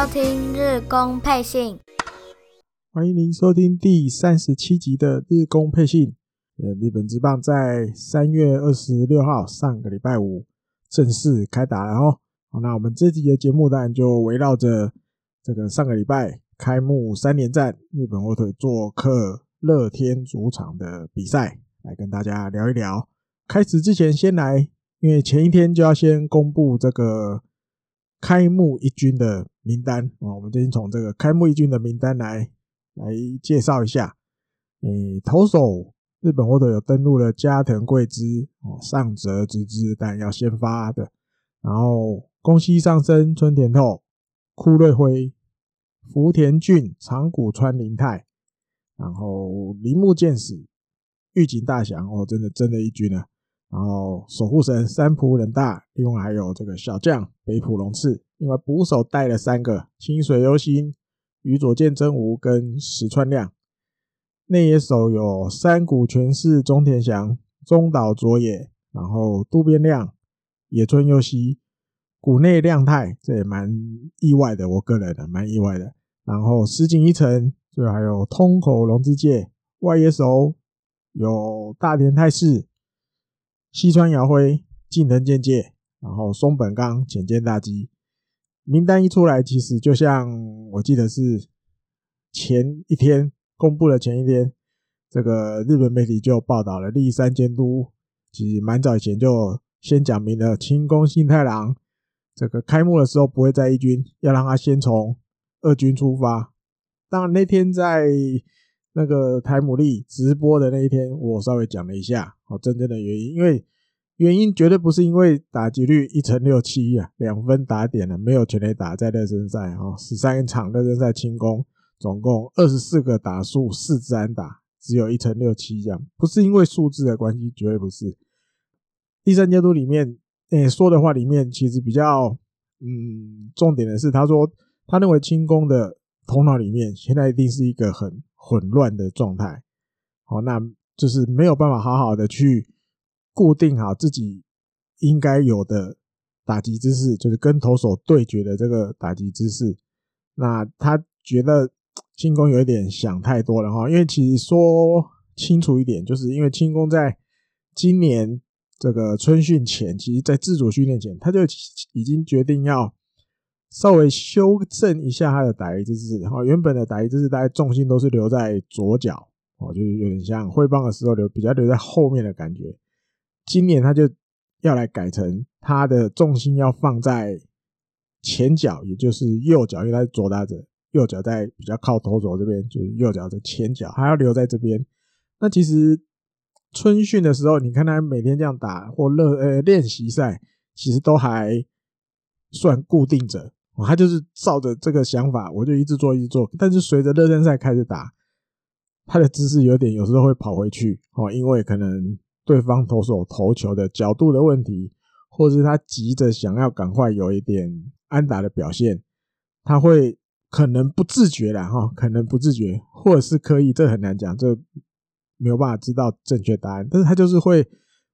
收听日工配信，欢迎您收听第三十七集的日工配信。呃，日本职棒在三月二十六号上个礼拜五正式开打了哦。好，那我们这集的节目当然就围绕着这个上个礼拜开幕三连战，日本火腿做客乐天主场的比赛，来跟大家聊一聊。开始之前，先来，因为前一天就要先公布这个。开幕一军的名单啊，我们先从这个开幕一军的名单来来介绍一下。诶，投手日本火腿有登录了加藤贵之哦，上泽直之，但要先发的。然后宫西尚生、春田透、堀瑞辉、福田俊、长谷川林太，然后铃木健史、玉井大翔哦，真的真的一军啊。然后守护神三浦稔大，另外还有这个小将北浦龙次，另外捕手带了三个清水优心、宇佐见真吾跟石川亮，内野手有山谷全是中田翔、中岛卓也，然后渡边亮、野村优希、谷内亮太，这也蛮意外的，我个人的蛮意外的。然后石井一成，最后还有通口龙之介，外野手有大田泰示。西川遥辉、近藤健介，然后松本刚、浅见大基，名单一出来，其实就像我记得是前一天公布的前一天，这个日本媒体就报道了立山监督，其实蛮早以前就先讲明了清宫信太郎，这个开幕的时候不会在一军，要让他先从二军出发。当然那天在。那个台姆利直播的那一天，我稍微讲了一下哦，真正的原因，因为原因绝对不是因为打击率一成六七啊，两分打点了，没有全垒打在热身赛哈，十三场热身赛清宫总共二十四个打数四支安打，只有一成六七这样，不是因为数字的关系，绝对不是。第三阶段里面，诶说的话里面其实比较嗯重点的是，他说他认为清宫的头脑里面现在一定是一个很。混乱的状态，好，那就是没有办法好好的去固定好自己应该有的打击姿势，就是跟投手对决的这个打击姿势。那他觉得轻功有一点想太多了哈，因为其实说清楚一点，就是因为轻功在今年这个春训前，其实在自主训练前，他就已经决定要。稍微修正一下他的打击姿势，哈，原本的打击姿势大概重心都是留在左脚，哦，就是有点像挥棒的时候留比较留在后面的感觉。今年他就要来改成他的重心要放在前脚，也就是右脚，因为他左打者，右脚在比较靠投手这边，就是右脚的前脚还要留在这边。那其实春训的时候，你看他每天这样打或热呃练习赛，其实都还算固定着。他就是照着这个想法，我就一直做，一直做。但是随着热身赛开始打，他的姿势有点，有时候会跑回去哦，因为可能对方投手投球的角度的问题，或者是他急着想要赶快有一点安打的表现，他会可能不自觉啦哈，可能不自觉，或者是刻意，这很难讲，这没有办法知道正确答案。但是他就是会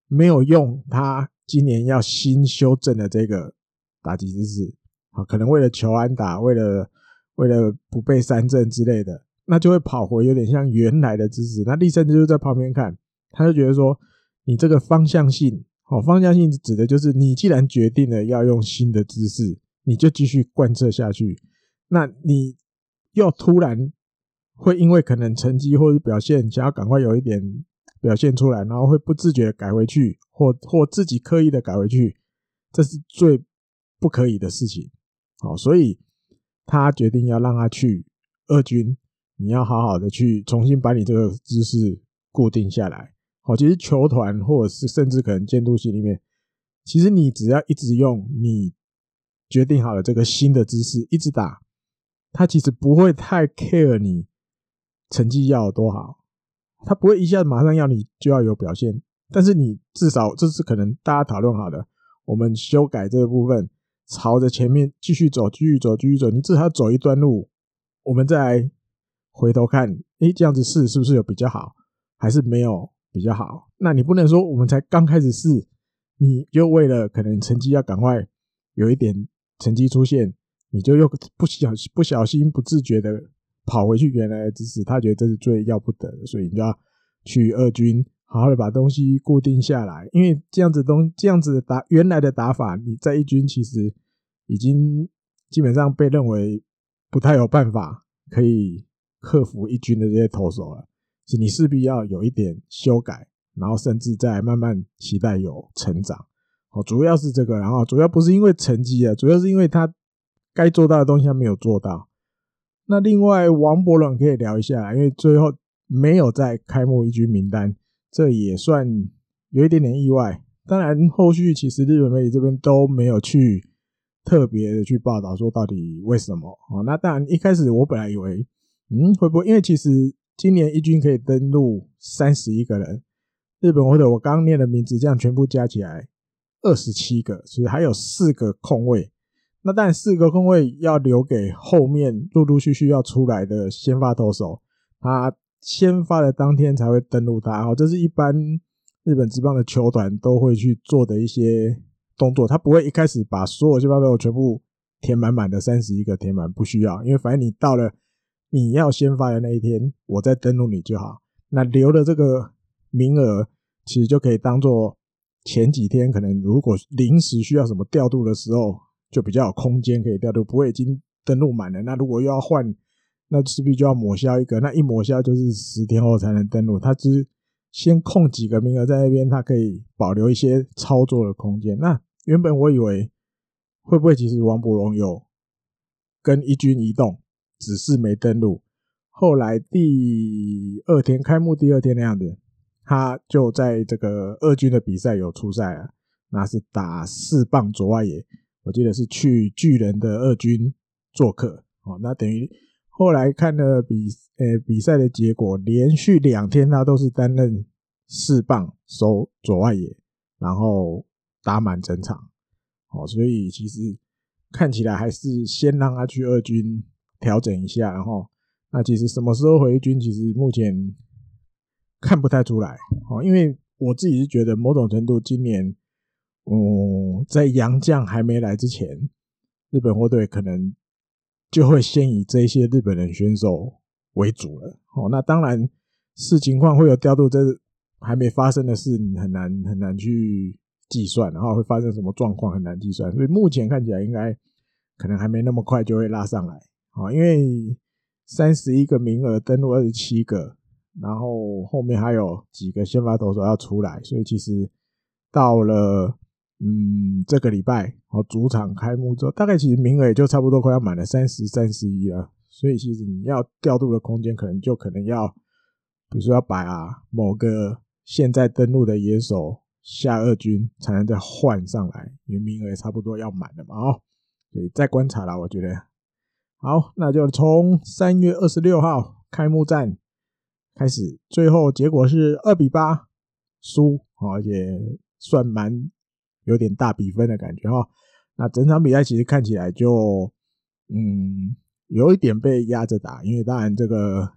没有用他今年要新修正的这个打击姿势。啊，可能为了求安打，为了为了不被三振之类的，那就会跑回有点像原来的姿势。那立山就是在旁边看，他就觉得说，你这个方向性，好，方向性指的就是你既然决定了要用新的姿势，你就继续贯彻下去。那你又突然会因为可能成绩或者表现想要赶快有一点表现出来，然后会不自觉的改回去，或或自己刻意的改回去，这是最不可以的事情。好，所以他决定要让他去二军，你要好好的去重新把你这个姿势固定下来。好，其实球团或者是甚至可能监督系里面，其实你只要一直用你决定好了这个新的姿势一直打，他其实不会太 care 你成绩要有多好，他不会一下子马上要你就要有表现，但是你至少这是可能大家讨论好的，我们修改这个部分。朝着前面继续走，继续走，继续走。你至少要走一段路，我们再来回头看，诶，这样子试是不是有比较好，还是没有比较好？那你不能说我们才刚开始试，你就为了可能成绩要赶快有一点成绩出现，你就又不小不小心不自觉的跑回去原来的姿势，他觉得这是最要不得的，所以你就要去二军好好的把东西固定下来，因为这样子东这样子的打原来的打法，你在一军其实已经基本上被认为不太有办法可以克服一军的这些投手了，是你势必要有一点修改，然后甚至再慢慢期待有成长。哦，主要是这个，然后主要不是因为成绩啊，主要是因为他该做到的东西他没有做到。那另外王博伦可以聊一下，因为最后没有在开幕一军名单，这也算有一点点意外。当然后续其实日本媒体这边都没有去特别的去报道说到底为什么。哦，那当然一开始我本来以为，嗯，会不会因为其实今年一军可以登录三十一个人，日本或者我刚念的名字这样全部加起来。二十七个，所以还有四个空位。那当然，四个空位要留给后面陆陆续续要出来的先发投手，他先发的当天才会登录他。哦，这是一般日本职棒的球团都会去做的一些动作。他不会一开始把所有先发投手全部填满满的三十一个填满，不需要，因为反正你到了你要先发的那一天，我再登录你就好。那留的这个名额，其实就可以当做。前几天可能如果临时需要什么调度的时候，就比较有空间可以调度，不会已经登录满了。那如果又要换，那势必就要抹消一个，那一抹消就是十天后才能登录。他只先空几个名额在那边，他可以保留一些操作的空间。那原本我以为会不会其实王柏融有跟一军移动，只是没登录。后来第二天开幕第二天那样子。他就在这个二军的比赛有出赛啊，那是打四棒左外野，我记得是去巨人的二军做客哦。那等于后来看了比呃比赛的结果，连续两天他都是担任四棒守左外野，然后打满整场哦。所以其实看起来还是先让他去二军调整一下，然后那其实什么时候回军，其实目前。看不太出来，哦，因为我自己是觉得某种程度，今年，嗯，在杨将还没来之前，日本火腿可能就会先以这些日本人选手为主了，哦，那当然视情况会有调度，这还没发生的事，你很难很难去计算，然后会发生什么状况很难计算，所以目前看起来应该可能还没那么快就会拉上来，啊，因为三十一个名额登录二十七个。然后后面还有几个先发投手要出来，所以其实到了嗯这个礼拜哦主场开幕之后，大概其实名额也就差不多快要满了三十三十一了，所以其实你要调度的空间可能就可能要，比如说要把啊某个现在登录的野手下二军才能再换上来，因为名额也差不多要满了嘛哦，所以再观察啦，我觉得好，那就从三月二十六号开幕战。开始，最后结果是二比八输，而且算蛮有点大比分的感觉哈。那整场比赛其实看起来就，嗯，有一点被压着打，因为当然这个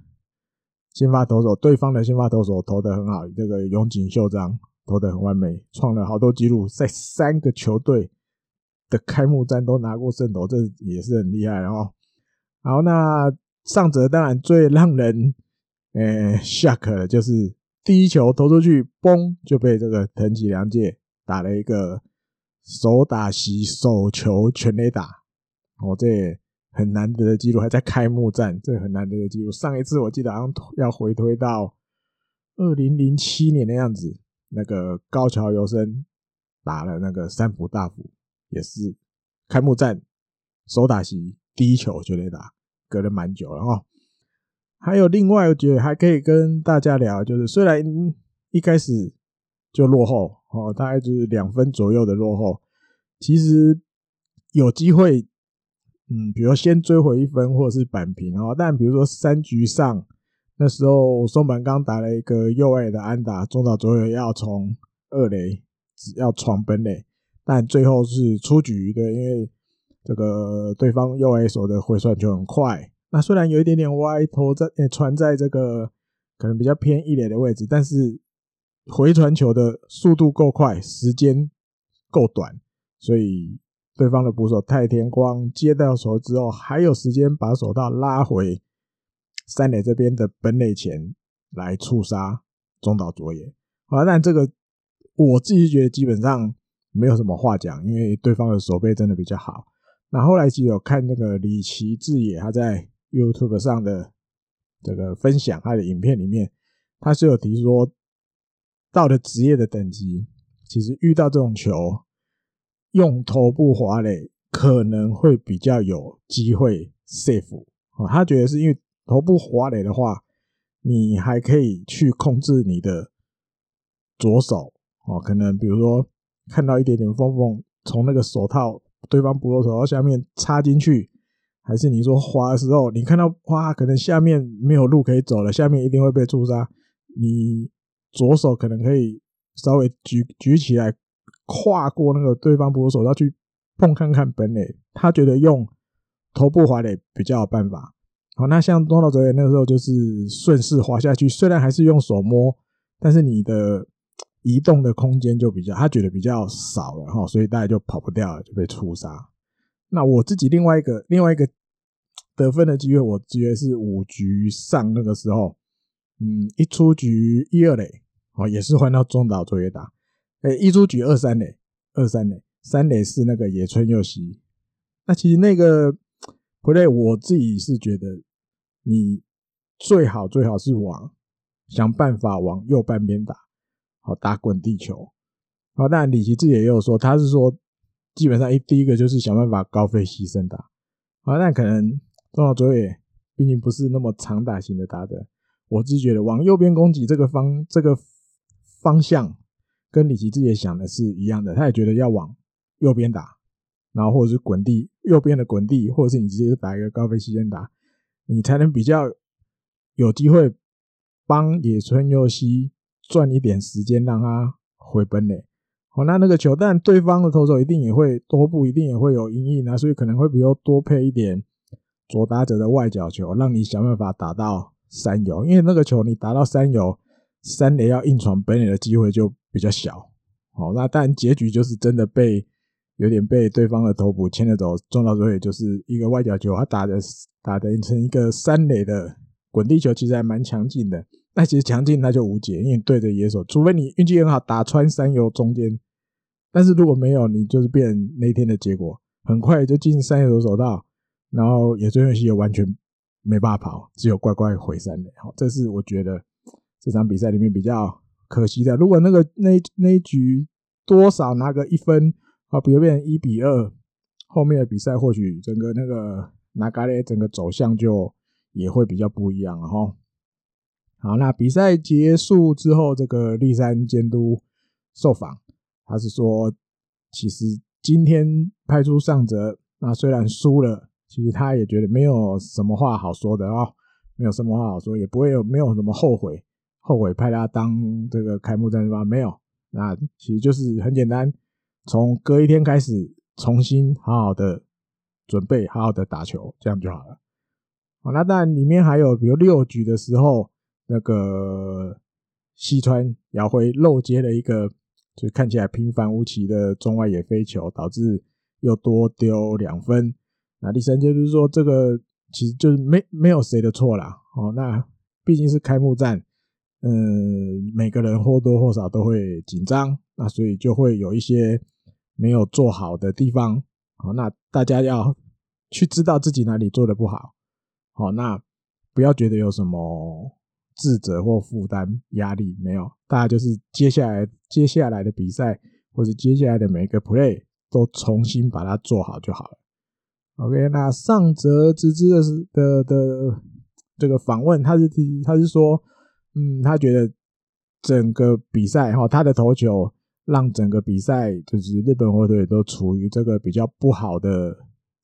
先发投手，对方的先发投手投的很好，这个永井秀章投的很完美，创了好多纪录，在三个球队的开幕战都拿过胜投，这也是很厉害。然后，好，那上则当然最让人。呃，shock 的就是第一球投出去，嘣就被这个藤崎良介打了一个手打席手球全垒打，哦，这很难得的记录，还在开幕战，这很难得的记录。上一次我记得好像要回推到二零零七年的样子，那个高桥由伸打了那个三浦大辅，也是开幕战手打席第一球全垒打，隔了蛮久了哦。还有另外，我觉得还可以跟大家聊，就是虽然一开始就落后哦，大概就是两分左右的落后，其实有机会，嗯，比如先追回一分或者是扳平哦。但比如说三局上那时候松本刚打了一个右外的安打，中岛卓也要从二垒只要闯本垒，但最后是出局，对，因为这个对方右外手的回传就很快。那虽然有一点点歪，头在诶传在这个可能比较偏一垒的位置，但是回传球的速度够快，时间够短，所以对方的捕手太田光接到球之后，还有时间把手套拉回三垒这边的本垒前来触杀中岛卓也。好，但这个我自己觉得基本上没有什么话讲，因为对方的手背真的比较好。那后来其实有看那个里崎智也他在 YouTube 上的这个分享，他的影片里面，他是有提说，到了职业的等级，其实遇到这种球，用头部滑垒可能会比较有机会 safe 啊。他觉得是因为头部滑垒的话，你还可以去控制你的左手哦，可能比如说看到一点点缝缝，从那个手套。对方捕手手到下面插进去，还是你说滑的时候，你看到哇，可能下面没有路可以走了，下面一定会被触杀。你左手可能可以稍微举举起来，跨过那个对方捕手手，要去碰看看本垒。他觉得用头部滑垒比较有办法。好，那像中岛卓也那个时候就是顺势滑下去，虽然还是用手摸，但是你的。移动的空间就比较，他觉得比较少了哈，所以大家就跑不掉了，就被出杀。那我自己另外一个另外一个得分的机会，我觉得是五局上那个时候，嗯，一出局一二垒，哦，也是换到中岛卓也打，哎，一出局二三垒，二三垒，三垒是那个野村佑希。那其实那个 play 我自己是觉得，你最好最好是往想办法往右半边打。好，打滚地球。好，当然里崎智也有说，他是说基本上一第一个就是想办法高飞牺牲打。好，但可能中岛卓也毕竟不是那么长打型的打者，我只觉得往右边攻击这个方这个方向，跟里崎智也想的是一样的，他也觉得要往右边打，然后或者是滚地右边的滚地，或者是你直接打一个高飞牺牲打，你才能比较有机会帮野村佑希。赚一点时间让他回本垒，好，那那个球，但对方的投手一定也会多步，一定也会有阴影啊，所以可能会比较多配一点左打者的外角球，让你想办法打到三游，因为那个球你打到三游，三垒要硬闯本垒的机会就比较小，好，那但结局就是真的被有点被对方的投捕牵着走，中岛卓也就是一个外角球，他打的打的成一个三垒的滚地球，其实还蛮强劲的。那其实强劲那就无解，因为对着野手，除非你运气很好打穿三游中间，但是如果没有，你就是变那天的结果，很快就进三游手道，然后野村佑希也完全没办法跑，只有乖乖回三垒。好，这是我觉得这场比赛里面比较可惜的。如果那个那那一局多少拿个一分啊，比如变成一比二，后面的比赛或许整个那个拿咖喱整个走向就也会比较不一样了哈。好，那比赛结束之后，这个立山监督受访，他是说，其实今天派出上泽，那虽然输了，其实他也觉得没有什么话好说的啊、哦，没有什么话好说，也不会有没有什么后悔，后悔派他当这个开幕战是吧？没有，那其实就是很简单，从隔一天开始重新好好的准备，好好的打球，这样就好了。好，那当然里面还有比如六局的时候。那个西川遥辉漏接了一个，就看起来平凡无奇的中外野飞球，导致又多丢两分。那第三就是说，这个其实就是没没有谁的错啦。哦，那毕竟是开幕战，嗯，每个人或多或少都会紧张，那所以就会有一些没有做好的地方。好，那大家要去知道自己哪里做的不好。好，那不要觉得有什么。自责或负担压力没有，大家就是接下来接下来的比赛，或者接下来的每一个 play 都重新把它做好就好了。OK，那上泽直之的的的这个访问，他是提他是说，嗯，他觉得整个比赛哈，他的投球让整个比赛就是日本火腿都处于这个比较不好的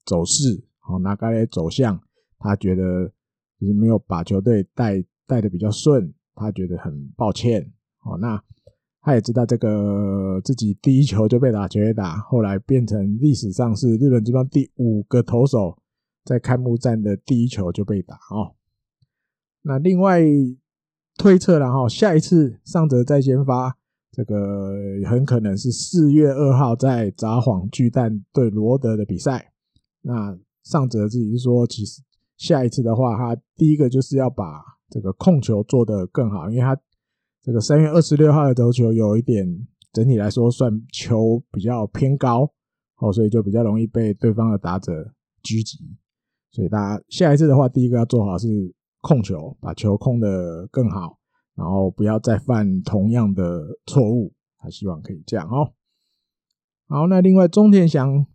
走势，好，那该来走向，他觉得就是没有把球队带。带的比较顺，他觉得很抱歉哦。那他也知道这个自己第一球就被打全垒打，后来变成历史上是日本职棒第五个投手在开幕战的第一球就被打哦。那另外推测然后下一次上泽再先发这个很可能是四月二号在札幌巨蛋对罗德的比赛。那上泽自己是说，其实下一次的话，他第一个就是要把这个控球做得更好，因为他这个三月二十六号的投球有一点整体来说算球比较偏高哦，所以就比较容易被对方的打者狙击。所以大家下一次的话，第一个要做好是控球，把球控得更好。然后不要再犯同样的错误，他希望可以这样哦。好，那另外中田翔，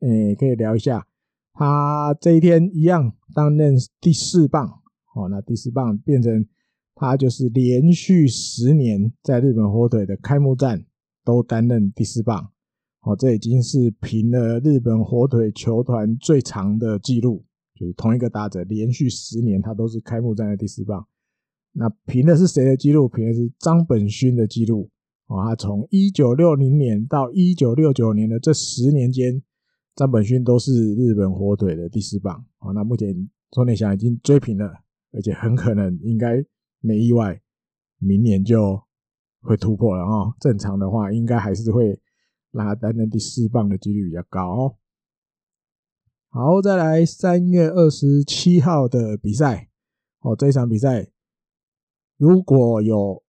诶，可以聊一下，他这一天一样担任第四棒哦。那第四棒变成他就是连续十年在日本火腿的开幕战都担任第四棒哦，这已经是平了日本火腿球团最长的记录，就是同一个打者连续十年他都是开幕战的第四棒。那凭的是谁的记录？凭的是张本勋的记录啊！他从一九六零年到一九六九年的这十年间，张本勋都是日本火腿的第四棒哦！那目前中田翔已经追平了，而且很可能应该没意外，明年就会突破了哦！正常的话，应该还是会让他担任第四棒的几率比较高哦。好，再来三月二十七号的比赛哦，这一场比赛。如果有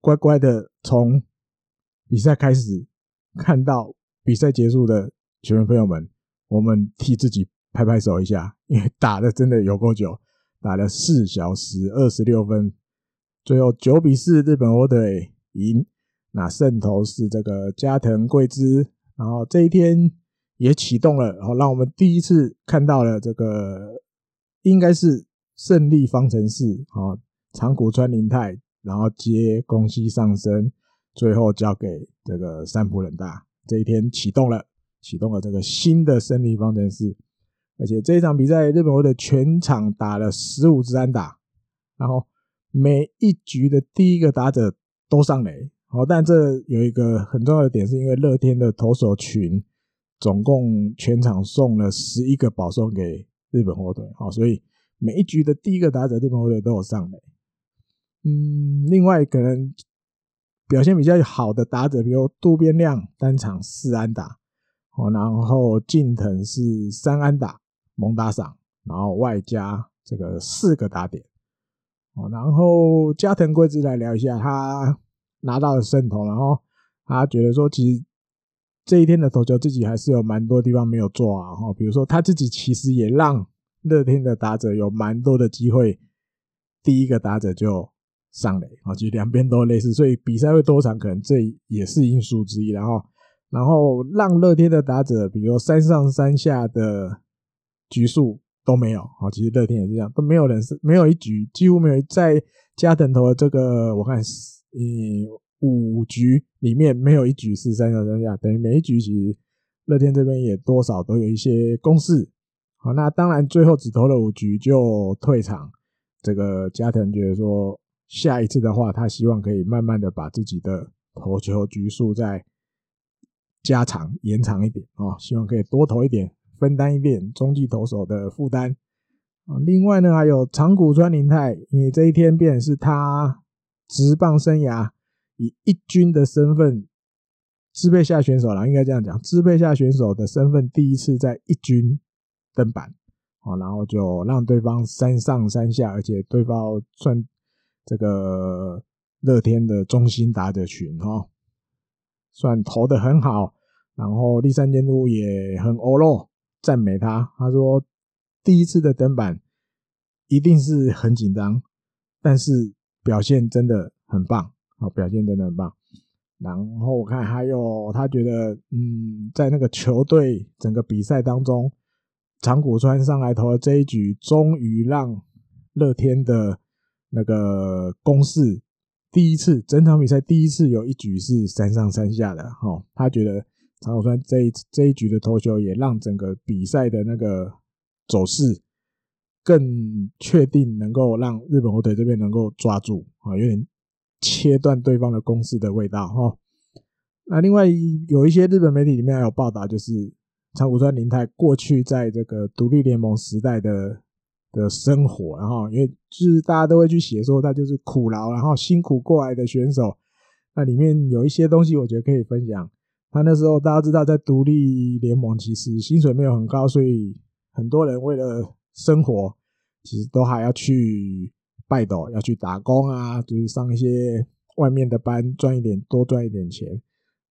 乖乖的从比赛开始看到比赛结束的球员朋友们，我们替自己拍拍手一下，因为打的真的有够久，打了四小时二十六分，最后九比四日本火腿赢。那胜投是这个加藤贵之，然后这一天也启动了，然后让我们第一次看到了这个应该是胜利方程式啊。长谷川林太，然后接宫西尚生，最后交给这个三浦稔大。这一天启动了，启动了这个新的胜利方程式。而且这一场比赛，日本队的全场打了十五支安打，然后每一局的第一个打者都上垒。好，但这有一个很重要的点，是因为乐天的投手群总共全场送了十一个保送给日本火腿。好，所以每一局的第一个打者，日本火腿都有上垒。嗯，另外可能表现比较好的打者，比如渡边亮单场四安打，哦，然后近藤是三安打，蒙打赏，然后外加这个四个打点，哦，然后加藤贵之来聊一下，他拿到了胜投，然后他觉得说，其实这一天的投球自己还是有蛮多地方没有做啊，哈，比如说他自己其实也让乐天的打者有蛮多的机会，第一个打者就。上垒啊，其实两边都类似，所以比赛会多长，可能这也是因素之一。然后，然后让乐天的打者，比如说三上三下的局数都没有啊。其实乐天也是这样，都没有人是没有一局，几乎没有在加藤投的这个，我看是嗯五局里面没有一局是三上三下，等于每一局其实乐天这边也多少都有一些攻势。好，那当然最后只投了五局就退场。这个加藤觉得说。下一次的话，他希望可以慢慢的把自己的投球局数再加长、延长一点啊，希望可以多投一点，分担一点中继投手的负担啊。另外呢，还有长谷川林太，因为这一天便是他职棒生涯以一军的身份支配下选手了，应该这样讲，支配下选手的身份第一次在一军登板啊，然后就让对方三上三下，而且对方算。这个乐天的中心打者群哈，算投的很好，然后立三监督也很欧陆赞美他，他说第一次的登板一定是很紧张，但是表现真的很棒，好，表现真的很棒。然后我看还有他觉得，嗯，在那个球队整个比赛当中，长谷川上来投的这一局，终于让乐天的。那个攻势，第一次整场比赛第一次有一局是三上三下的哈，他觉得长谷川这一这一局的投球也让整个比赛的那个走势更确定，能够让日本火腿这边能够抓住啊，有点切断对方的攻势的味道哈。那另外有一些日本媒体里面还有报道，就是长谷川林太过去在这个独立联盟时代的。的生活，然后因为就是大家都会去写说他就是苦劳，然后辛苦过来的选手，那里面有一些东西，我觉得可以分享。他那时候大家知道，在独立联盟其实薪水没有很高，所以很多人为了生活，其实都还要去拜斗，要去打工啊，就是上一些外面的班，赚一点多赚一点钱。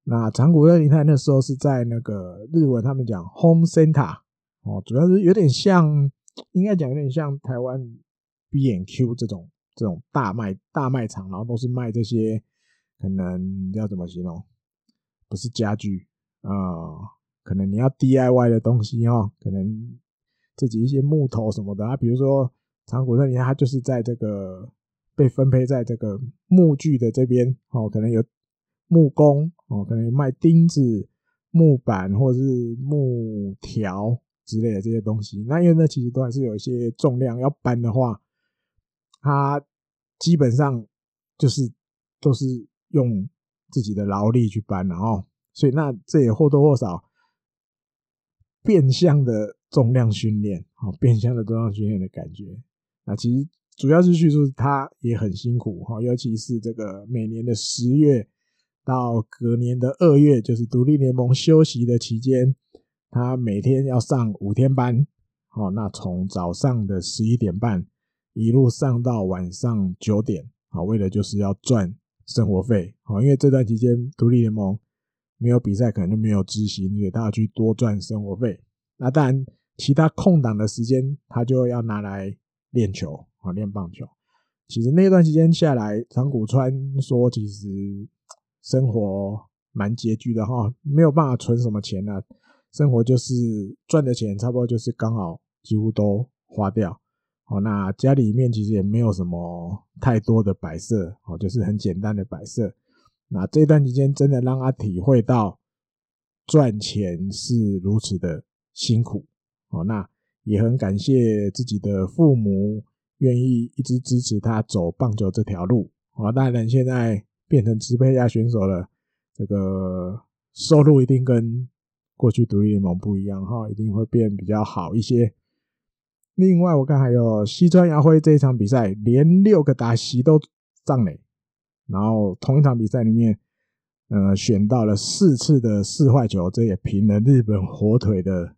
那长谷川梨泰那时候是在那个日文，他们讲 home center 哦，主要是有点像，应该讲有点像台湾 B&Q 这种这种大卖大卖场，然后都是卖这些。可能要怎么形容？不是家具啊、呃，可能你要 DIY 的东西哦，可能自己一些木头什么的啊，比如说长谷川梨泰，它就是在这个被分配在这个木具的这边哦，可能有木工哦，可能有卖钉子、木板或者是木条之类的这些东西。那因为那其实都还是有一些重量要搬的话，它基本上就是都是。用自己的劳力去搬，然后，所以那这也或多或少变相的重量训练，好，变相的重量训练的感觉。那其实主要是叙述他也很辛苦，哈，尤其是这个每年的十月到隔年的二月，就是独立联盟休息的期间，他每天要上五天班，好，那从早上的十一点半一路上到晚上九点，好，为了就是要赚。生活费，好，因为这段期间独立联盟没有比赛，可能就没有执行，所以他要去多赚生活费。那当然，其他空档的时间，他就要拿来练球，啊，练棒球。其实那段时间下来，长谷川说，其实生活蛮拮据的哈，没有办法存什么钱啊，生活就是赚的钱，差不多就是刚好几乎都花掉。哦，那家里面其实也没有什么太多的摆设，哦，就是很简单的摆设。那这段期间真的让他体会到赚钱是如此的辛苦，哦，那也很感谢自己的父母愿意一直支持他走棒球这条路。哦，当然现在变成支配下选手了，这个收入一定跟过去独立联盟不一样，哈，一定会变比较好一些。另外，我看还有西川遥辉这一场比赛，连六个打席都上垒，然后同一场比赛里面，呃，选到了四次的四坏球，这也平了日本火腿的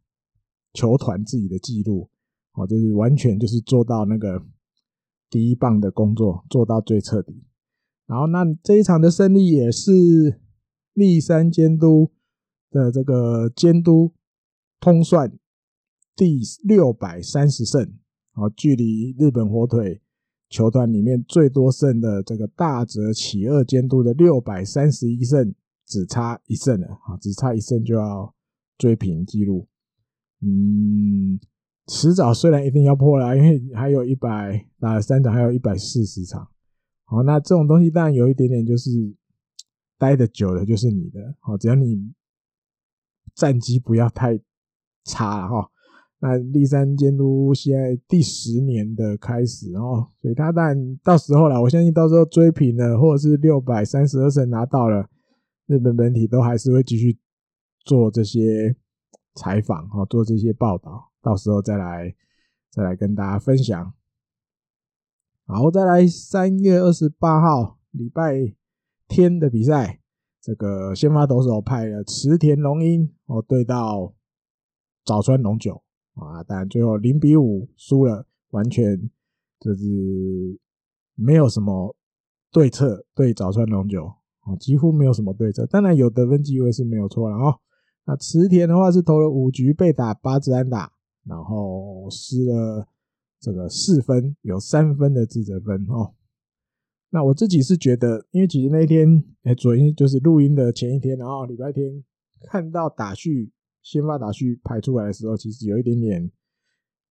球团自己的记录。哦，就是完全就是做到那个第一棒的工作，做到最彻底。然后，那这一场的胜利也是立山监督的这个监督通算。第六百三十胜，好，距离日本火腿球团里面最多胜的这个大泽启二监督的六百三十一胜，只差一胜了，啊，只差一胜就要追平纪录。嗯，迟早虽然一定要破了，因为还有一百打了三场，还有一百四十场。好，那这种东西当然有一点点就是待得久了就是你的，好，只要你战绩不要太差哈。那立山监督现在第十年的开始哦，所以他当然到时候了，我相信到时候追平了，或者是六百三十二胜拿到了，日本本体都还是会继续做这些采访哦，做这些报道，到时候再来再来跟大家分享。好，再来三月二十八号礼拜天的比赛，这个先发投手派了池田龙英哦，对到早川龙九。啊，但最后零比五输了，完全就是没有什么对策对早川龙九啊，几乎没有什么对策。当然有得分机会是没有错了哦。那池田的话是投了五局被打八支安打，然后失了这个四分，有三分的自责分哦。那我自己是觉得，因为其实那一天哎，昨天就是录音的前一天，然后礼拜天看到打序。先发打序排出来的时候，其实有一点点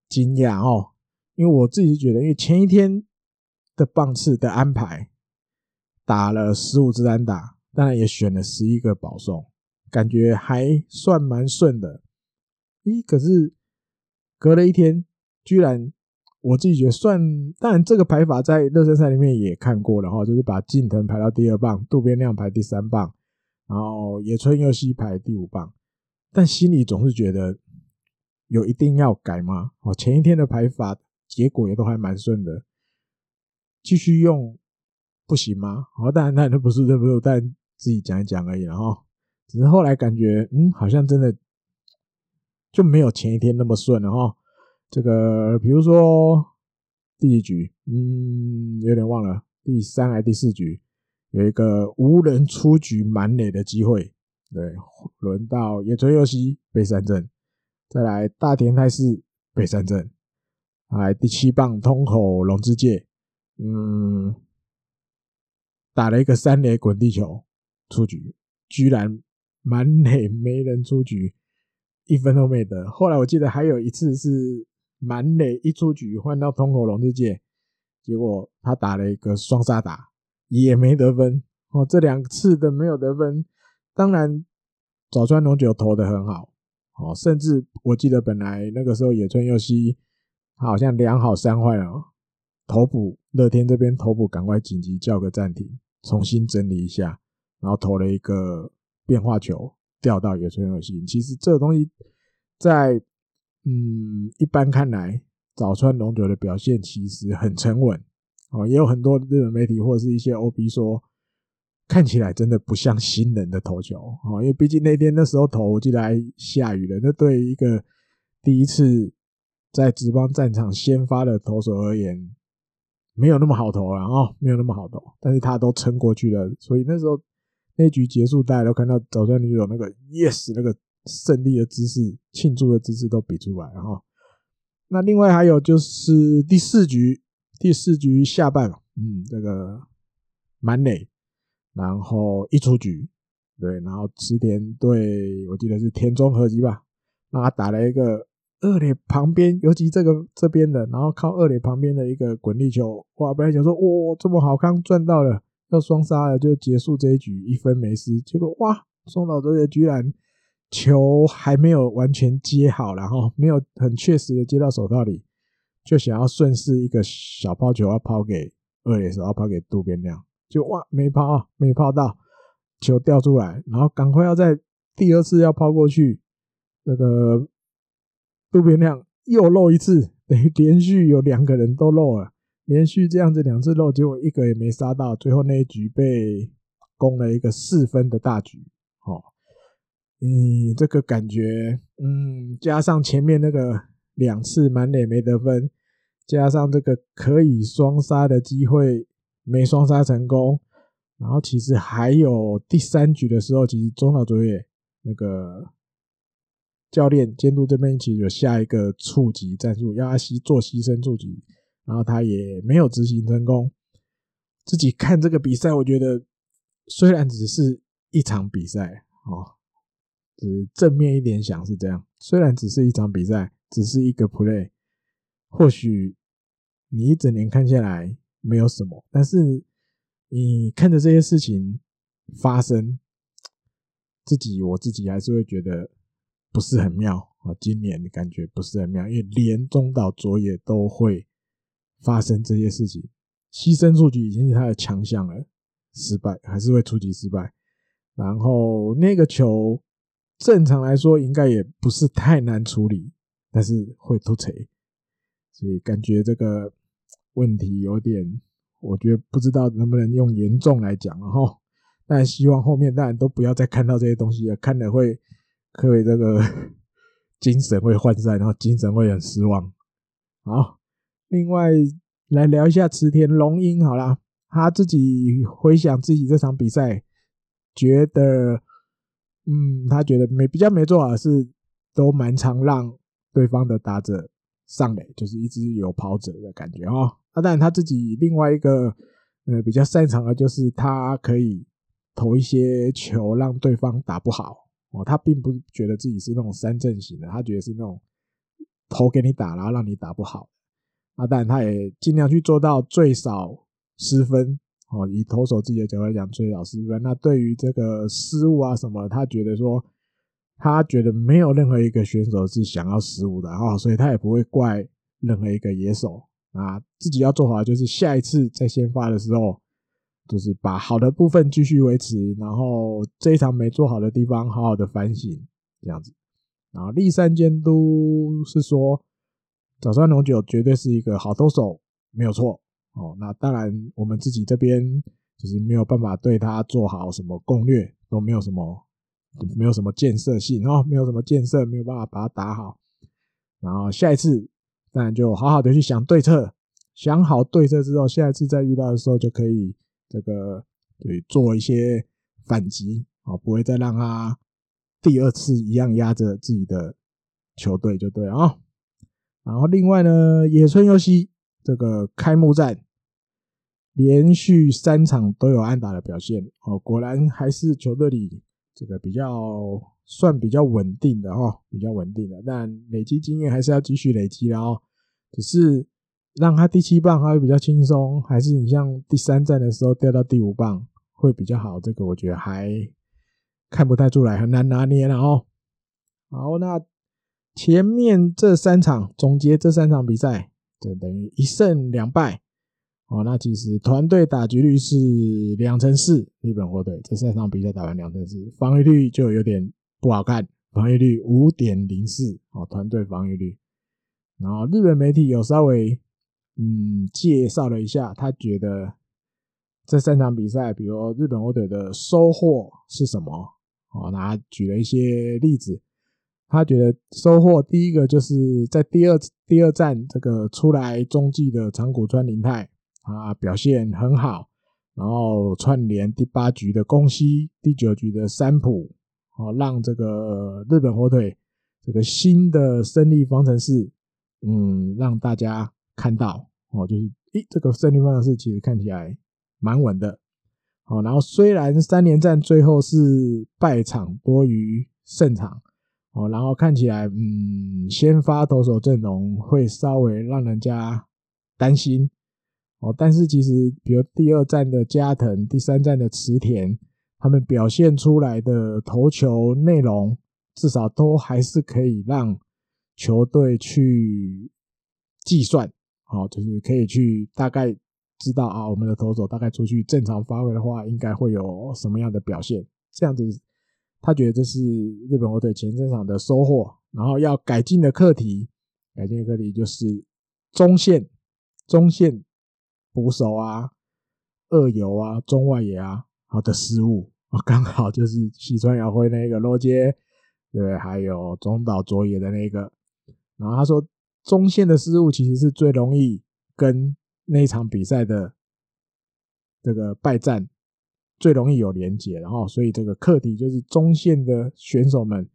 惊讶哦，因为我自己觉得，因为前一天的棒次的安排打了十五支单打，当然也选了十一个保送，感觉还算蛮顺的。咦，可是隔了一天，居然我自己觉得算，当然这个排法在热身赛里面也看过了哈，就是把近藤排到第二棒，渡边亮排第三棒，然后野村佑希排第五棒。但心里总是觉得有一定要改吗？哦，前一天的排法结果也都还蛮顺的，继续用不行吗？哦，当然，当然不是，这不是？但自己讲一讲而已，然后只是后来感觉，嗯，好像真的就没有前一天那么顺了哈。这个比如说第一局，嗯，有点忘了，第三还第四局，有一个无人出局满垒的机会，对，轮到野村佑希北三镇，再来大田泰市北三镇，来第七棒通口龙之介，嗯。打了一个三垒滚地球出局，居然满垒没人出局，一分都没得。后来我记得还有一次是满垒一出局换到通口龙之介，结果他打了一个双杀打也没得分。哦，这两次的没有得分，当然早川龙九投的很好，哦，甚至我记得本来那个时候野村佑希好像两好三坏了，投捕乐天这边投捕赶快紧急叫个暂停。重新整理一下，然后投了一个变化球，掉到野村佑希。其实这个东西在嗯一般看来，早川龙九的表现其实很沉稳哦。也有很多日本媒体或者是一些 OB 说，看起来真的不像新人的投球哦。因为毕竟那天那时候投，我记得还下雨了。那对一个第一次在职棒战场先发的投手而言，没有那么好投了哦，没有那么好投，但是他都撑过去了，所以那时候那局结束，大家都看到早上就有那个 yes 那个胜利的姿势、庆祝的姿势都比出来，然后那另外还有就是第四局，第四局下半，嗯，这个满垒，然后一出局，对，然后池田对我记得是田中和基吧，那他打了一个。二垒旁边，尤其这个这边的，然后靠二垒旁边的一个滚地球，哇！本来想说，哇，这么好刚赚到了，要双杀了，就结束这一局，一分没失。结果哇，松岛哲也居然球还没有完全接好，然后没有很确实的接到手套里，就想要顺势一个小抛球要抛给二垒手，要抛给渡边亮，就哇，没抛，没抛到，球掉出来，然后赶快要在第二次要抛过去，那个。渡边亮又漏一次，等于 连续有两个人都漏了，连续这样子两次漏，结果一个也没杀到，最后那一局被攻了一个四分的大局。哦，嗯，这个感觉，嗯，加上前面那个两次满垒没得分，加上这个可以双杀的机会没双杀成功，然后其实还有第三局的时候，其实中岛卓也那个。教练监督这边其实有下一个触击战术，要他牺做牺牲触击，然后他也没有执行成功。自己看这个比赛，我觉得虽然只是一场比赛哦，只正面一点想是这样。虽然只是一场比赛，只是一个 play，或许你一整年看下来没有什么，但是你看着这些事情发生，自己我自己还是会觉得。不是很妙啊！今年感觉不是很妙，因为连中岛卓也都会发生这些事情，牺牲触击已经是他的强项了，失败还是会触击失败。然后那个球正常来说应该也不是太难处理，但是会突锤，所以感觉这个问题有点，我觉得不知道能不能用严重来讲，然后但希望后面当然都不要再看到这些东西了，看了会。可以，这个精神会涣散，然后精神会很失望。好，另外来聊一下池田龙鹰好啦，他自己回想自己这场比赛，觉得，嗯，他觉得没比较没做好的是，都蛮常让对方的打者上垒，就是一直有跑者的感觉啊。那当然他自己另外一个呃比较擅长的就是他可以投一些球让对方打不好。哦，他并不觉得自己是那种三阵型的，他觉得是那种投给你打，然后让你打不好。啊，当然他也尽量去做到最少失分。哦，以投手自己的角度来讲，最少失分。那对于这个失误啊什么，他觉得说，他觉得没有任何一个选手是想要失误的啊，所以他也不会怪任何一个野手啊。自己要做好，就是下一次在先发的时候。就是把好的部分继续维持，然后这一场没做好的地方好好的反省，这样子。然后立山监督是说，早川龙九绝对是一个好投手，没有错。哦，那当然我们自己这边就是没有办法对他做好什么攻略，都没有什么，没有什么建设性哦，没有什么建设，没有办法把它打好。然后下一次，当然就好好的去想对策，想好对策之后，下一次再遇到的时候就可以这个对做一些反击啊，不会再让他第二次一样压着自己的球队就对啊。然后另外呢，野村佑希这个开幕战连续三场都有安打的表现哦，果然还是球队里这个比较算比较稳定的哦，比较稳定的。但累积经验还是要继续累积的哦。只是让他第七棒还会比较轻松，还是你像第三站的时候掉到第五棒会比较好？这个我觉得还看不太出来，很难拿捏了哦。好，那。前面这三场总结这三场比赛，就等于一胜两败哦。那其实团队打击率是两成四，日本火腿这三场比赛打完两成四，防御率就有点不好看，防御率五点零四哦，团队防御率。然后日本媒体有稍微嗯介绍了一下，他觉得这三场比赛，比如日本火腿的收获是什么哦？那他举了一些例子。他觉得收获第一个就是在第二第二战这个出来中继的长谷川林太啊表现很好，然后串联第八局的宫西，第九局的三浦，哦，让这个日本火腿这个新的胜利方程式，嗯，让大家看到哦，就是诶，这个胜利方程式其实看起来蛮稳的，哦，然后虽然三连战最后是败场多于胜场。哦，然后看起来，嗯，先发投手阵容会稍微让人家担心哦。但是其实，比如第二战的加藤，第三战的池田，他们表现出来的投球内容，至少都还是可以让球队去计算，哦，就是可以去大概知道啊，我们的投手大概出去正常发挥的话，应该会有什么样的表现，这样子。他觉得这是日本火腿前三场的收获，然后要改进的课题，改进的课题就是中线、中线捕手啊、二游啊、中外野啊，好的失误啊，刚好就是西川遥辉那个落接，对，还有中岛卓也的那个，然后他说中线的失误其实是最容易跟那场比赛的这个败战。最容易有连结，然后所以这个课题就是中线的选手们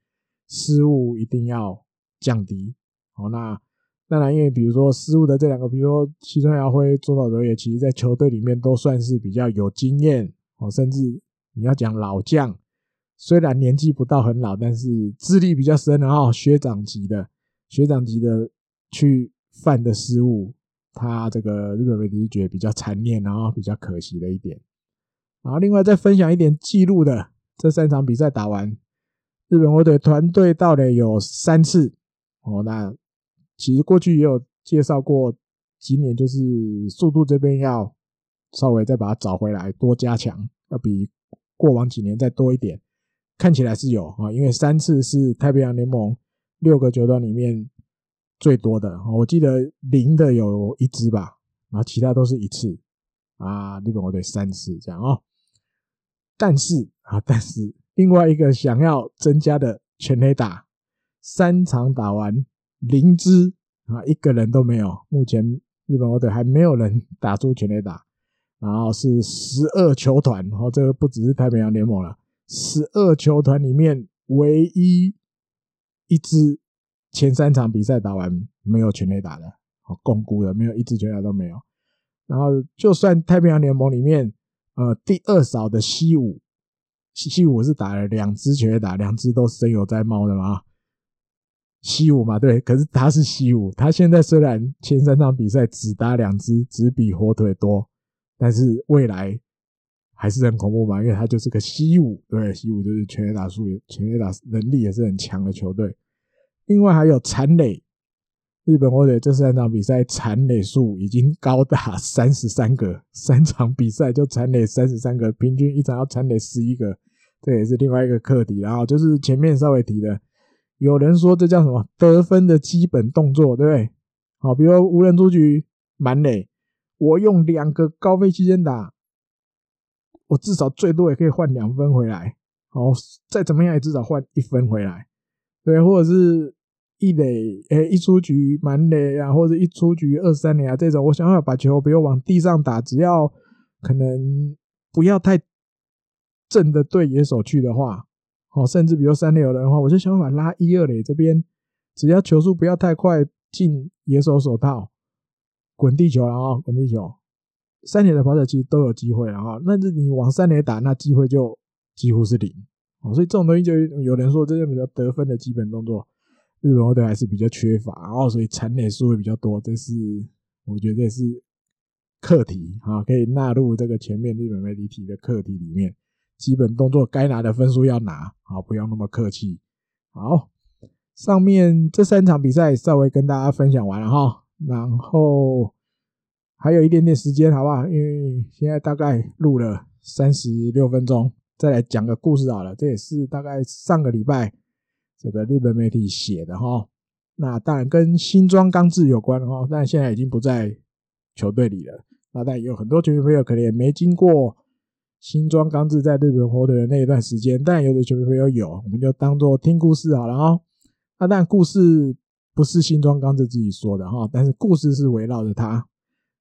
失误一定要降低。好，那当然，因为比如说失误的这两个，比如说西村遥辉、中岛卓也，其实在球队里面都算是比较有经验哦，甚至你要讲老将，虽然年纪不到很老，但是资历比较深，然后学长级的学长级的去犯的失误，他这个日本媒体是觉得比较残念，然后比较可惜的一点。然后，另外再分享一点记录的，这三场比赛打完，日本火腿团队到了有三次哦。那其实过去也有介绍过，今年就是速度这边要稍微再把它找回来，多加强，要比过往几年再多一点。看起来是有啊，因为三次是太平洋联盟六个球团里面最多的。我记得零的有一支吧，然后其他都是一次啊。日本火腿三次这样哦。但是啊，但是另外一个想要增加的全垒打，三场打完零支啊，一个人都没有。目前日本火腿还没有人 打出全垒打，然后是十二球团，然后这个不只是太平洋联盟了，十二球团里面唯一一支前三场比赛打完没有全垒打的，好，摃龟的没有一支全垒打都没有。然后就算太平洋联盟里面。呃，第二少的西武，西武是打了两支全垒打，两支都深有在猫的嘛。西武嘛，对，可是他是西武，他现在虽然前三场比赛只打两支，只比火腿多，但是未来还是很恐怖嘛，因为他就是个西武，对，西武就是全垒打数，全垒打能力也是很强的球队。另外还有残垒。日本火腿这三场比赛残垒数已经高达三十三个，三场比赛就残垒三十三个，平均一场要残垒十一个，这也是另外一个课题。然后就是前面稍微提的，有人说这叫什么得分的基本动作，对不对？好，比如说无人出局满垒，我用两个高飞机先打，我至少最多也可以换两分回来，哦，再怎么样也至少换一分回来，对，或者是一垒，诶，一出局满垒啊，或者一出局二三垒啊，这种我想要把球不用往地上打，只要可能不要太正的对野手去的话，哦，甚至比如三垒有人的话，我就想办法拉一二垒这边，只要球速不要太快进野手手套，滚地球了啊，滚地球。三垒的跑者其实都有机会，然后，那是你往三垒打，那机会就几乎是零哦。所以这种东西就有人说，这些比较得分的基本动作，日本火腿还是比较缺乏，然后所以残垒数会比较多。这是我觉得是课题啊，可以纳入这个前面日本媒体提的课题里面。基本动作该拿的分数要拿，好，不要那么客气。好，上面这三场比赛稍微跟大家分享完了哈，然后。还有一点点时间，好不好？因为现在大概录了三十六分钟，再来讲个故事好了。这也是大概上个礼拜这个日本媒体写的哈。那当然跟新庄刚志有关的哈，但现在已经不在球队里了。那但有很多球迷朋友可能也没经过新庄刚志在日本火腿的那一段时间，但有的球迷朋友有，我们就当做听故事好了哈。那但故事不是新庄刚志自己说的哈，但是故事是围绕着他。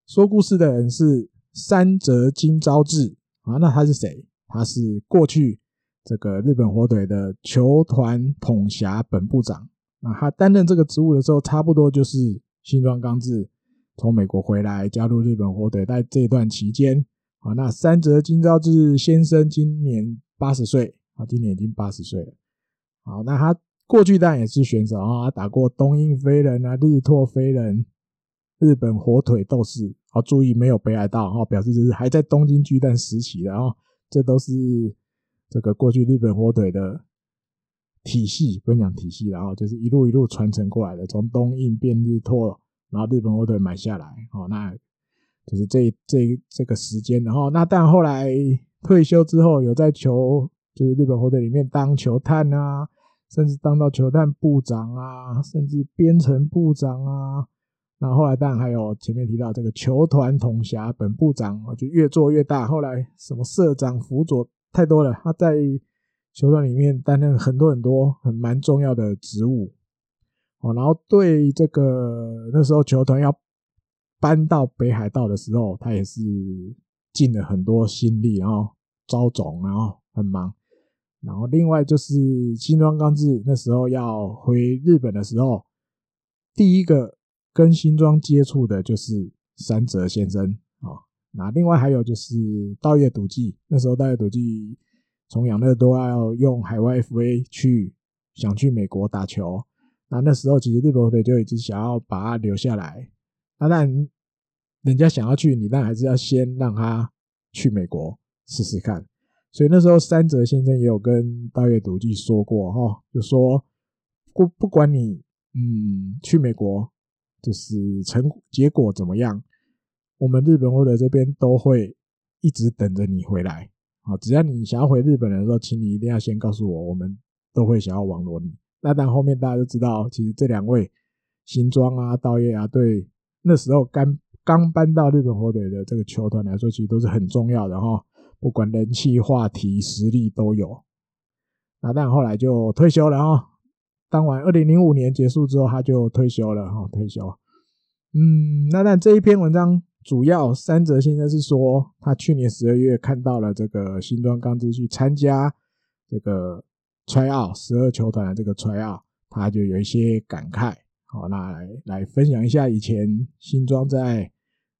说故事的人是三泽金昭志啊，那他是谁？他是过去这个日本火腿的球团统辖本部长。那他担任这个职务的时候，差不多就是新庄刚志从美国回来加入日本火腿，在这段期间啊，那三泽金昭志先生今年八十岁啊，今年已经八十岁了。好，那他过去当然也是选手啊，他打过东印飞人啊、日拓飞人。日本火腿斗士，好，注意没有北海道，哈，表示就是还在东京巨蛋时期的啊，这都是这个过去日本火腿的体系，不用讲体系，然后就是一路一路传承过来的，从东印变日拓，然后日本火腿买下来，哦，那就是这这这个时间，然后那但后来退休之后，有在球就是日本火腿里面当球探啊，甚至当到球探部长啊，甚至编程部长啊。那后来当然还有前面提到这个球团统辖本部长，就越做越大。后来什么社长、辅佐太多了，他在球团里面担任很多很多很蛮重要的职务。哦，然后对这个那时候球团要搬到北海道的时候，他也是尽了很多心力，然后招总，然后很忙。然后另外就是新庄刚志那时候要回日本的时候，第一个。跟新庄接触的就是三泽先生啊，那另外还有就是稻叶笃纪，那时候稻叶笃纪从养乐多要用海外 FA 去想去美国打球，那那时候其实日本队就已经想要把他留下来，那但人家想要去，你当然还是要先让他去美国试试看，所以那时候三泽先生也有跟稻叶笃纪说过哈，就说不不管你嗯去美国。就是成结果怎么样，我们日本或者这边都会一直等着你回来啊！只要你想要回日本的时候，请你一定要先告诉我，我们都会想要网罗你。那但后面大家都知道，其实这两位新庄啊、道业啊，对那时候刚刚搬到日本火腿的这个球团来说，其实都是很重要的哈。不管人气、话题、实力都有。那但后来就退休了哈。当晚二零零五年结束之后，他就退休了哈，退休。嗯，那但这一篇文章主要三泽先生是说，他去年十二月看到了这个新庄刚志去参加这个 tryout 十二球团的这个 tryout，他就有一些感慨。好，那来来分享一下以前新庄在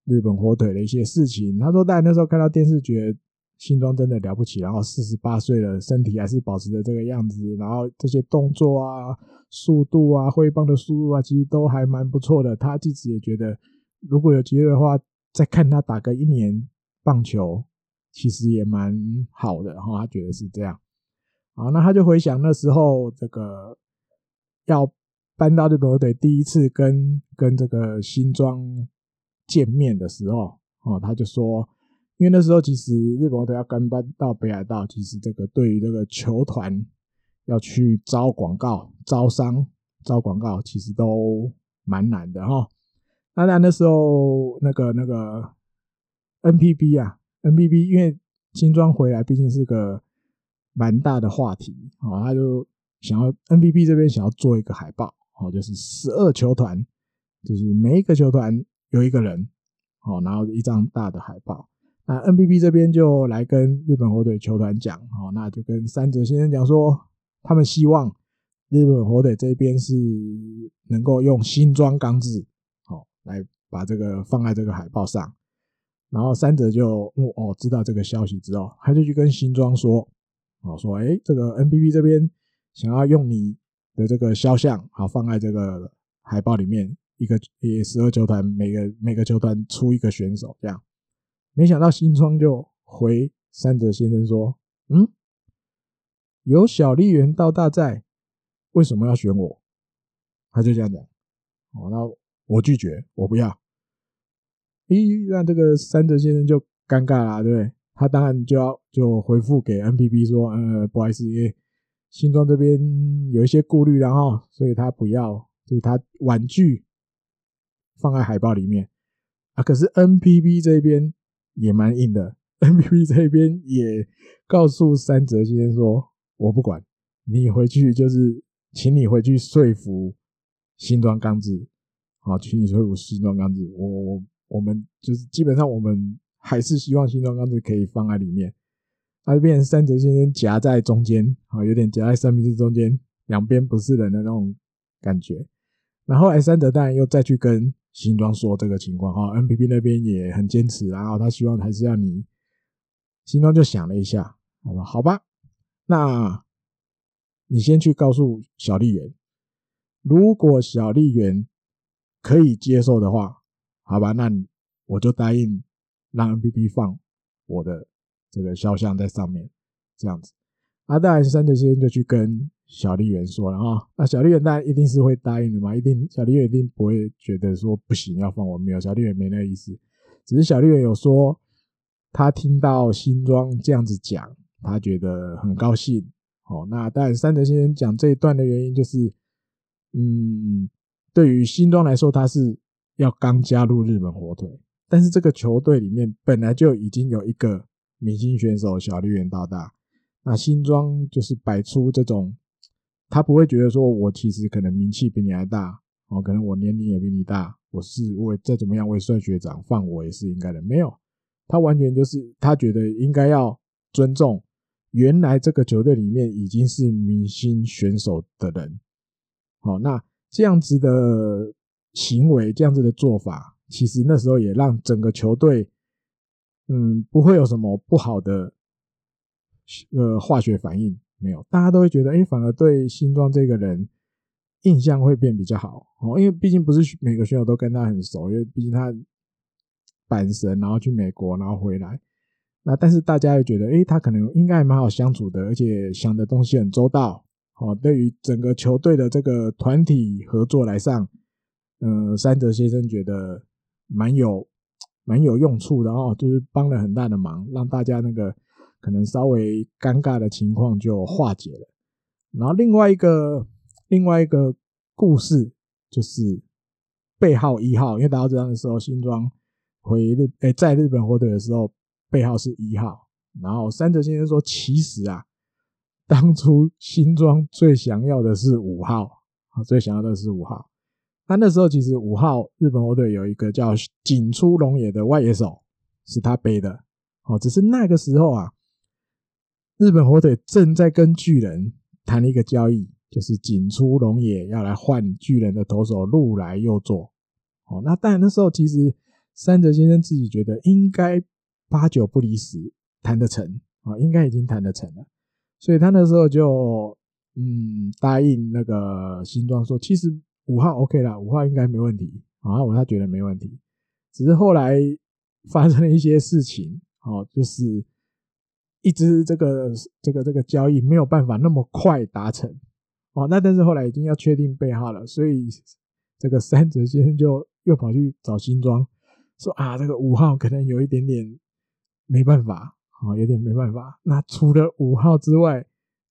日本火腿的一些事情。他说，但那时候看到电视觉得。新庄真的了不起，然后四十八岁了，身体还是保持着这个样子，然后这些动作啊、速度啊、挥棒的速度啊，其实都还蛮不错的。他自己也觉得，如果有机会的话，再看他打个一年棒球，其实也蛮好的。然后他觉得是这样。好，那他就回想那时候这个要搬到日本队第一次跟跟这个新庄见面的时候，哦，他就说。因为那时候其实日本队要刚搬到北海道，其实这个对于这个球团要去招广告、招商、招广告，其实都蛮难的哈。当然那时候那个那个 NPB 啊，NPB 因为新庄回来毕竟是个蛮大的话题，哦，他就想要 NBB 这边想要做一个海报，哦，就是十二球团，就是每一个球团有一个人，哦，然后一张大的海报。那 NBB 这边就来跟日本火腿球团讲，哦，那就跟三泽先生讲说，他们希望日本火腿这边是能够用新装钢制，哦，来把这个放在这个海报上。然后三泽就哦知道这个消息之后，他就去跟新庄说，哦说哎这个 NBB 这边想要用你的这个肖像，好放在这个海报里面，一个也十二球团每个每个球团出一个选手这样，没想到新窗就回三泽先生说，嗯，有小笠原到大在，为什么要选我？他就这样讲，哦那我拒绝，我不要。咦，那这个三泽先生就尴尬了，对不对？他当然就要就回复给 NBB 说，呃，不好意思，因为新庄这边有一些顾虑，然后所以他不要，就是他婉拒放在海报里面啊。可是 N P B 这边也蛮硬的，N P B 这边也告诉三泽先生说，我不管，你回去就是，请你回去说服新庄刚子，好，请你说服新庄刚子，我我。我们就是基本上，我们还是希望新庄刚子可以放在里面，他就变成三泽先生夹在中间，啊，有点夹在三明治中间，两边不是人的那种感觉。然后，后来三泽当然又再去跟新庄说这个情况，哈，NBB 那边也很坚持，然后他希望还是要你。新庄就想了一下，他说：“好吧，那你先去告诉小丽媛，如果小丽媛可以接受的话。”好吧，那我就答应让 NBB 放我的这个肖像在上面，这样子。啊，当然三泽先生就去跟小笠原说了啊，那小笠原当然一定是会答应的嘛，一定小笠原一定不会觉得说不行要放我，没有，小笠原没那个意思，只是小丽媛有说她听到新庄这样子讲，她觉得很高兴。哦，那当然三泽先生讲这一段的原因就是，嗯，对于新庄来说，他是。要刚加入日本火腿，但是这个球队里面本来就已经有一个明星选手小笠原道大，那新庄就是摆出这种，他不会觉得说我其实可能名气比你还大哦，可能我年龄也比你大，我是我再怎么样我也算学长，放我也是应该的，没有，他完全就是他觉得应该要尊重原来这个球队里面已经是明星选手的人，好，那这样子的。行为这样子的做法，其实那时候也让整个球队，嗯，不会有什么不好的呃化学反应，没有，大家都会觉得，哎，反而对新庄这个人印象会变比较好。哦，因为毕竟不是每个选手都跟他很熟，因为毕竟他板神，然后去美国，然后回来，那但是大家又觉得，哎，他可能应该还蛮好相处的，而且想的东西很周到，哦，对于整个球队的这个团体合作来上。呃，三泽先生觉得蛮有蛮有用处的哦，就是帮了很大的忙，让大家那个可能稍微尴尬的情况就化解了。然后另外一个另外一个故事就是背号一号，因为大家知道的时候，新庄回日诶在日本火腿的时候背号是一号。然后三泽先生说，其实啊，当初新庄最想要的是五号啊，最想要的是五号。他那时候其实五号日本火腿有一个叫井出龙也的外野手，是他背的。哦，只是那个时候啊，日本火腿正在跟巨人谈一个交易，就是井出龙也要来换巨人的投手路来佑作。哦，那当然那时候其实三泽先生自己觉得应该八九不离十谈得成啊，应该已经谈得成了，所以他那时候就嗯答应那个新庄说，其实。五号 OK 啦，五号应该没问题啊，我他觉得没问题，只是后来发生了一些事情，哦，就是一直这个这个这个交易没有办法那么快达成，哦，那但是后来已经要确定背号了，所以这个三泽先生就又跑去找新庄，说啊，这个五号可能有一点点没办法，啊，有点没办法。那除了五号之外，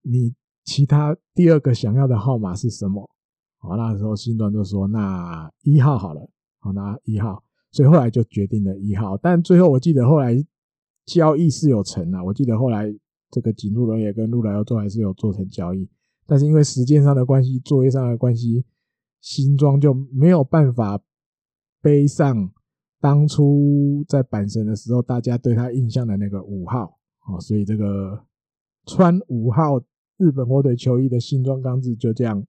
你其他第二个想要的号码是什么？好，那时候新庄就说：“那一号好了，好，那一号。”所以后来就决定了一号。但最后我记得后来交易是有成啊，我记得后来这个井上也跟鹿岛佑作还是有做成交易，但是因为时间上的关系，作业上的关系，新庄就没有办法背上当初在阪神的时候大家对他印象的那个五号哦，所以这个穿五号日本火腿球衣的新庄刚志就这样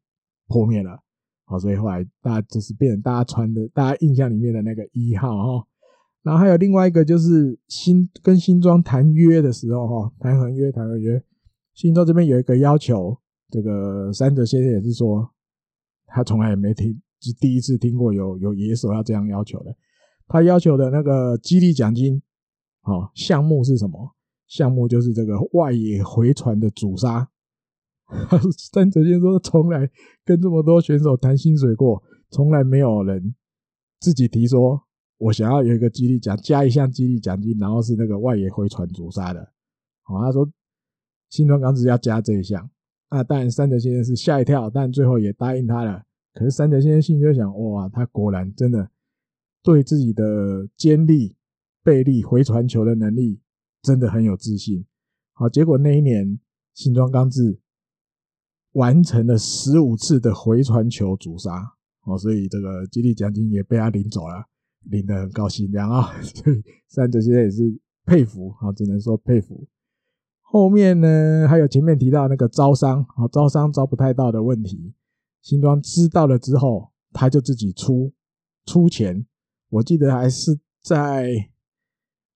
破灭了。好，所以后来大家就是变成大家穿的，大家印象里面的那个一号哈。然后还有另外一个就是新跟新庄谈约的时候哈，谈合约谈合约，新庄这边有一个要求，这个三泽先生也是说，他从来也没听，是第一次听过有有野手要这样要求的。他要求的那个激励奖金，好，项目是什么？项目就是这个外野回传的阻杀。三泽先生说，从来跟这么多选手谈薪水过，从来没有人自己提说，我想要有一个激励奖，加一项激励奖金，然后是那个外野回传阻杀的。好，他说新庄刚志要加这一项，那当然三泽先生是吓一跳，但最后也答应他了。可是三泽先生心里就想，哇，他果然真的对自己的肩力、背力、回传球的能力真的很有自信。好，结果那一年新庄刚志。完成了十五次的回传球阻杀，哦，所以这个激励奖金也被他领走了，领得很高兴，这样啊，所以山泽现在也是佩服啊，只能说佩服。后面呢，还有前面提到那个招商啊，招商招不太到的问题，新庄知道了之后，他就自己出出钱，我记得还是在。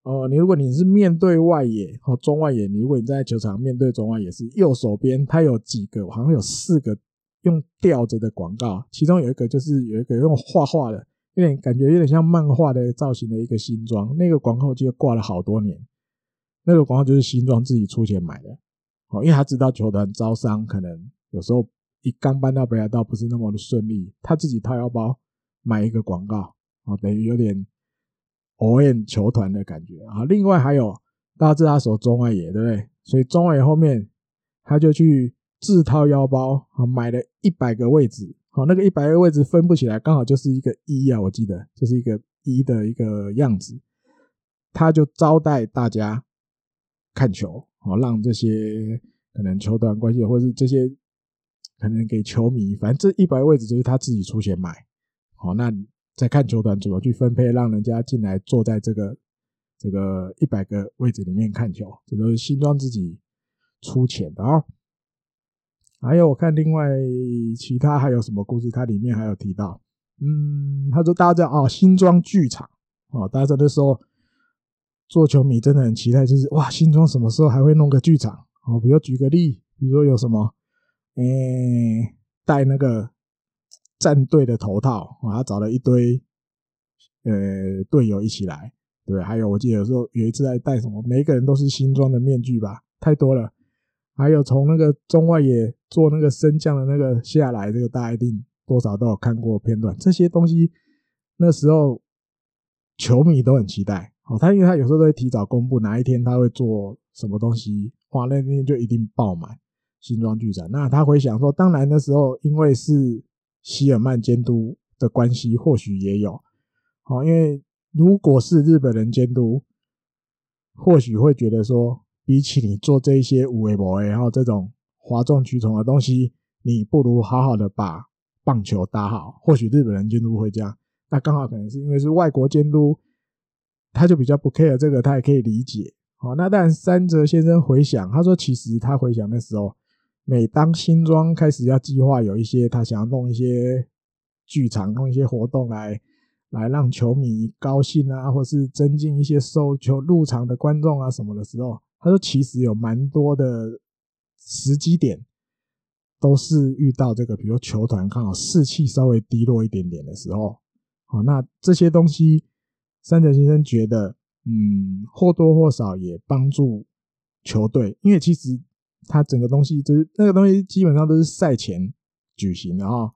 哦，你如果你是面对外野哦，中外野，你如果你在球场面对中外野是右手边，它有几个，好像有四个用吊着的广告，其中有一个就是有一个用画画的，有点感觉有点像漫画的造型的一个新装，那个广告就挂了好多年，那个广告就是新装自己出钱买的，哦，因为他知道球团招商可能有时候一刚搬到北海道不是那么的顺利，他自己掏腰包买一个广告，哦，等于有点。OM 球团的感觉啊，另外还有大家知道他守中外野对不对？所以中外野后面他就去自掏腰包啊，买了一百个位置，好，那个一百个位置分不起来，刚好就是一个一啊，我记得就是一个一的一个样子，他就招待大家看球，好，让这些可能球团关系或者是这些可能给球迷，反正这一百个位置就是他自己出钱买，好，那。在看球团怎么去分配，让人家进来坐在这个这个一百个位置里面看球，这都是新庄自己出钱的啊。还有我看另外其他还有什么故事，它里面还有提到，嗯，他说大家知道啊，新庄剧场哦，大家在那时候做球迷真的很期待，就是哇，新庄什么时候还会弄个剧场？哦，比如举个例，比如说有什么，诶，带那个。战队的头套，他找了一堆呃队友一起来，对，还有我记得有时候有一次在戴什么，每个人都是新装的面具吧，太多了。还有从那个中外野做那个升降的那个下来，这个大家一定多少都有看过片段。这些东西那时候球迷都很期待，哦，他因为他有时候都会提早公布哪一天他会做什么东西，哇，那天就一定爆满新装剧场。那他会想说，当然那时候因为是。希尔曼监督的关系或许也有，好，因为如果是日本人监督，或许会觉得说，比起你做这一些无为博，然后这种哗众取宠的东西，你不如好好的把棒球打好。或许日本人监督会这样，那刚好可能是因为是外国监督，他就比较不 care 这个，他也可以理解。好，那但三泽先生回想，他说其实他回想的时候。每当新庄开始要计划有一些他想要弄一些剧场，弄一些活动来来让球迷高兴啊，或是增进一些收球入场的观众啊什么的时候，他说其实有蛮多的时机点都是遇到这个，比如球团刚好士气稍微低落一点点的时候，好，那这些东西三泽先生觉得，嗯，或多或少也帮助球队，因为其实。他整个东西就是那个东西，基本上都是赛前举行的哈，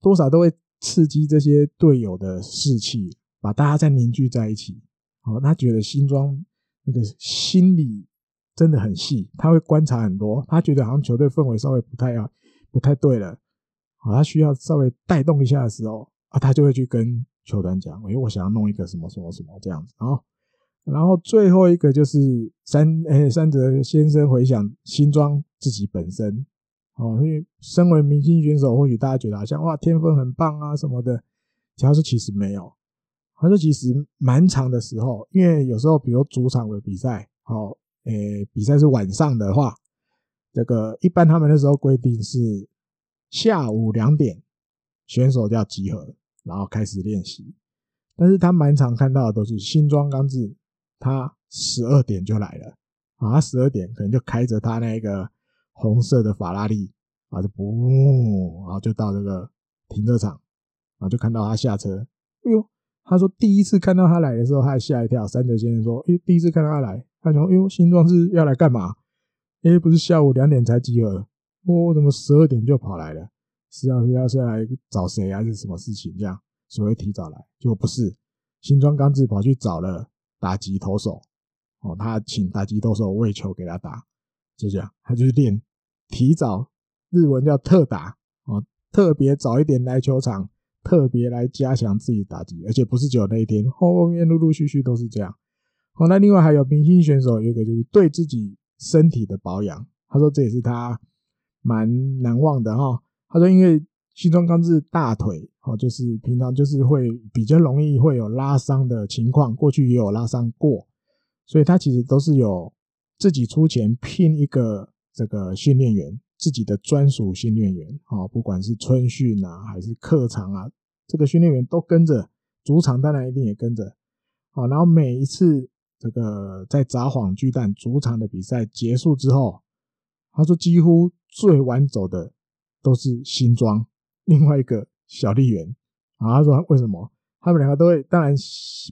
多少都会刺激这些队友的士气，把大家再凝聚在一起。好，他觉得新装那个心理真的很细，他会观察很多。他觉得好像球队氛围稍微不太要不太对了，好，他需要稍微带动一下的时候啊，他就会去跟球团讲，哎，我想要弄一个什么什么什么这样子啊。然后最后一个就是山诶、欸、山泽先生回想新庄自己本身哦，因为身为明星选手，或许大家觉得好像哇天分很棒啊什么的，他说其实没有，他说其实蛮长的时候，因为有时候比如主场的比赛，哦，诶、比赛是晚上的话，这个一般他们那时候规定是下午两点选手就要集合，然后开始练习，但是他蛮常看到的都是新庄刚志。他十二点就来了啊！他十二点可能就开着他那个红色的法拉利啊，就不，然后就到这个停车场，然后就看到他下车。哎呦，他说第一次看到他来的时候，他还吓一跳。三泽先生说：“哎，第一次看到他来，他说：‘哎呦，新庄是要来干嘛？’哎，不是下午两点才集合，哦，怎么十二点就跑来了？是要是要是来找谁还是什么事情？这样所谓提早来，结果不是，新庄刚志跑去找了。”打击投手，哦，他请打击投手喂球给他打，就这样，他就是练提早，日文叫特打，哦，特别早一点来球场，特别来加强自己打击，而且不是只有那一天，后面陆陆续续都是这样。哦，那另外还有明星选手，有一个就是对自己身体的保养，他说这也是他蛮难忘的哈。他说因为。新庄刚志大腿，哦，就是平常就是会比较容易会有拉伤的情况，过去也有拉伤过，所以他其实都是有自己出钱聘一个这个训练员，自己的专属训练员，哦，不管是春训啊还是客场啊，这个训练员都跟着，主场当然一定也跟着，好，然后每一次这个在札幌巨蛋主场的比赛结束之后，他说几乎最晚走的都是新庄。另外一个小丽媛啊，他说为什么？他们两个都会，当然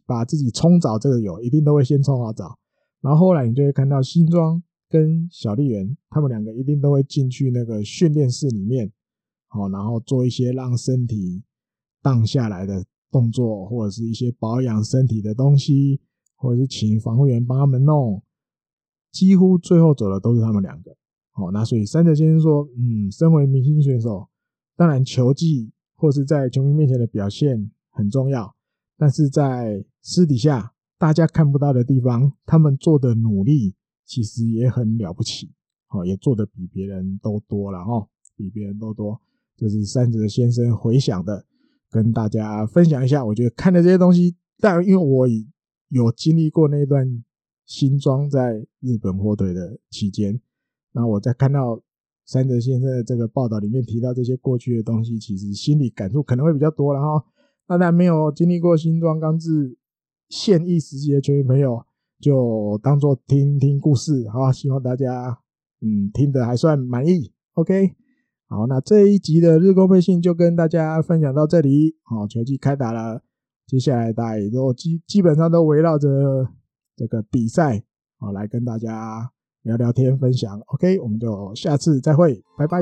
把自己冲澡这个有，一定都会先冲好澡，然后后来你就会看到新庄跟小丽媛，他们两个一定都会进去那个训练室里面，好，然后做一些让身体荡下来的动作，或者是一些保养身体的东西，或者是请防护员帮他们弄，几乎最后走的都是他们两个，好，那所以山泽先生说，嗯，身为明星选手。当然，球技或是在球迷面前的表现很重要，但是在私底下大家看不到的地方，他们做的努力其实也很了不起，哦，也做的比别人都多了哦，比别人都多。这是三泽先生回想的，跟大家分享一下。我觉得看的这些东西，但因为我有经历过那段新庄在日本火腿的期间，那我在看到。山泽先生的这个报道里面提到这些过去的东西，其实心里感触可能会比较多了哈。当然没有经历过新庄刚志现役时期的球员朋友，就当做听听故事哈。希望大家嗯听得还算满意。OK，好，那这一集的日工配信就跟大家分享到这里。好，球季开打了，接下来大家也都基基本上都围绕着这个比赛好来跟大家。聊聊天，分享，OK，我们就下次再会，拜拜。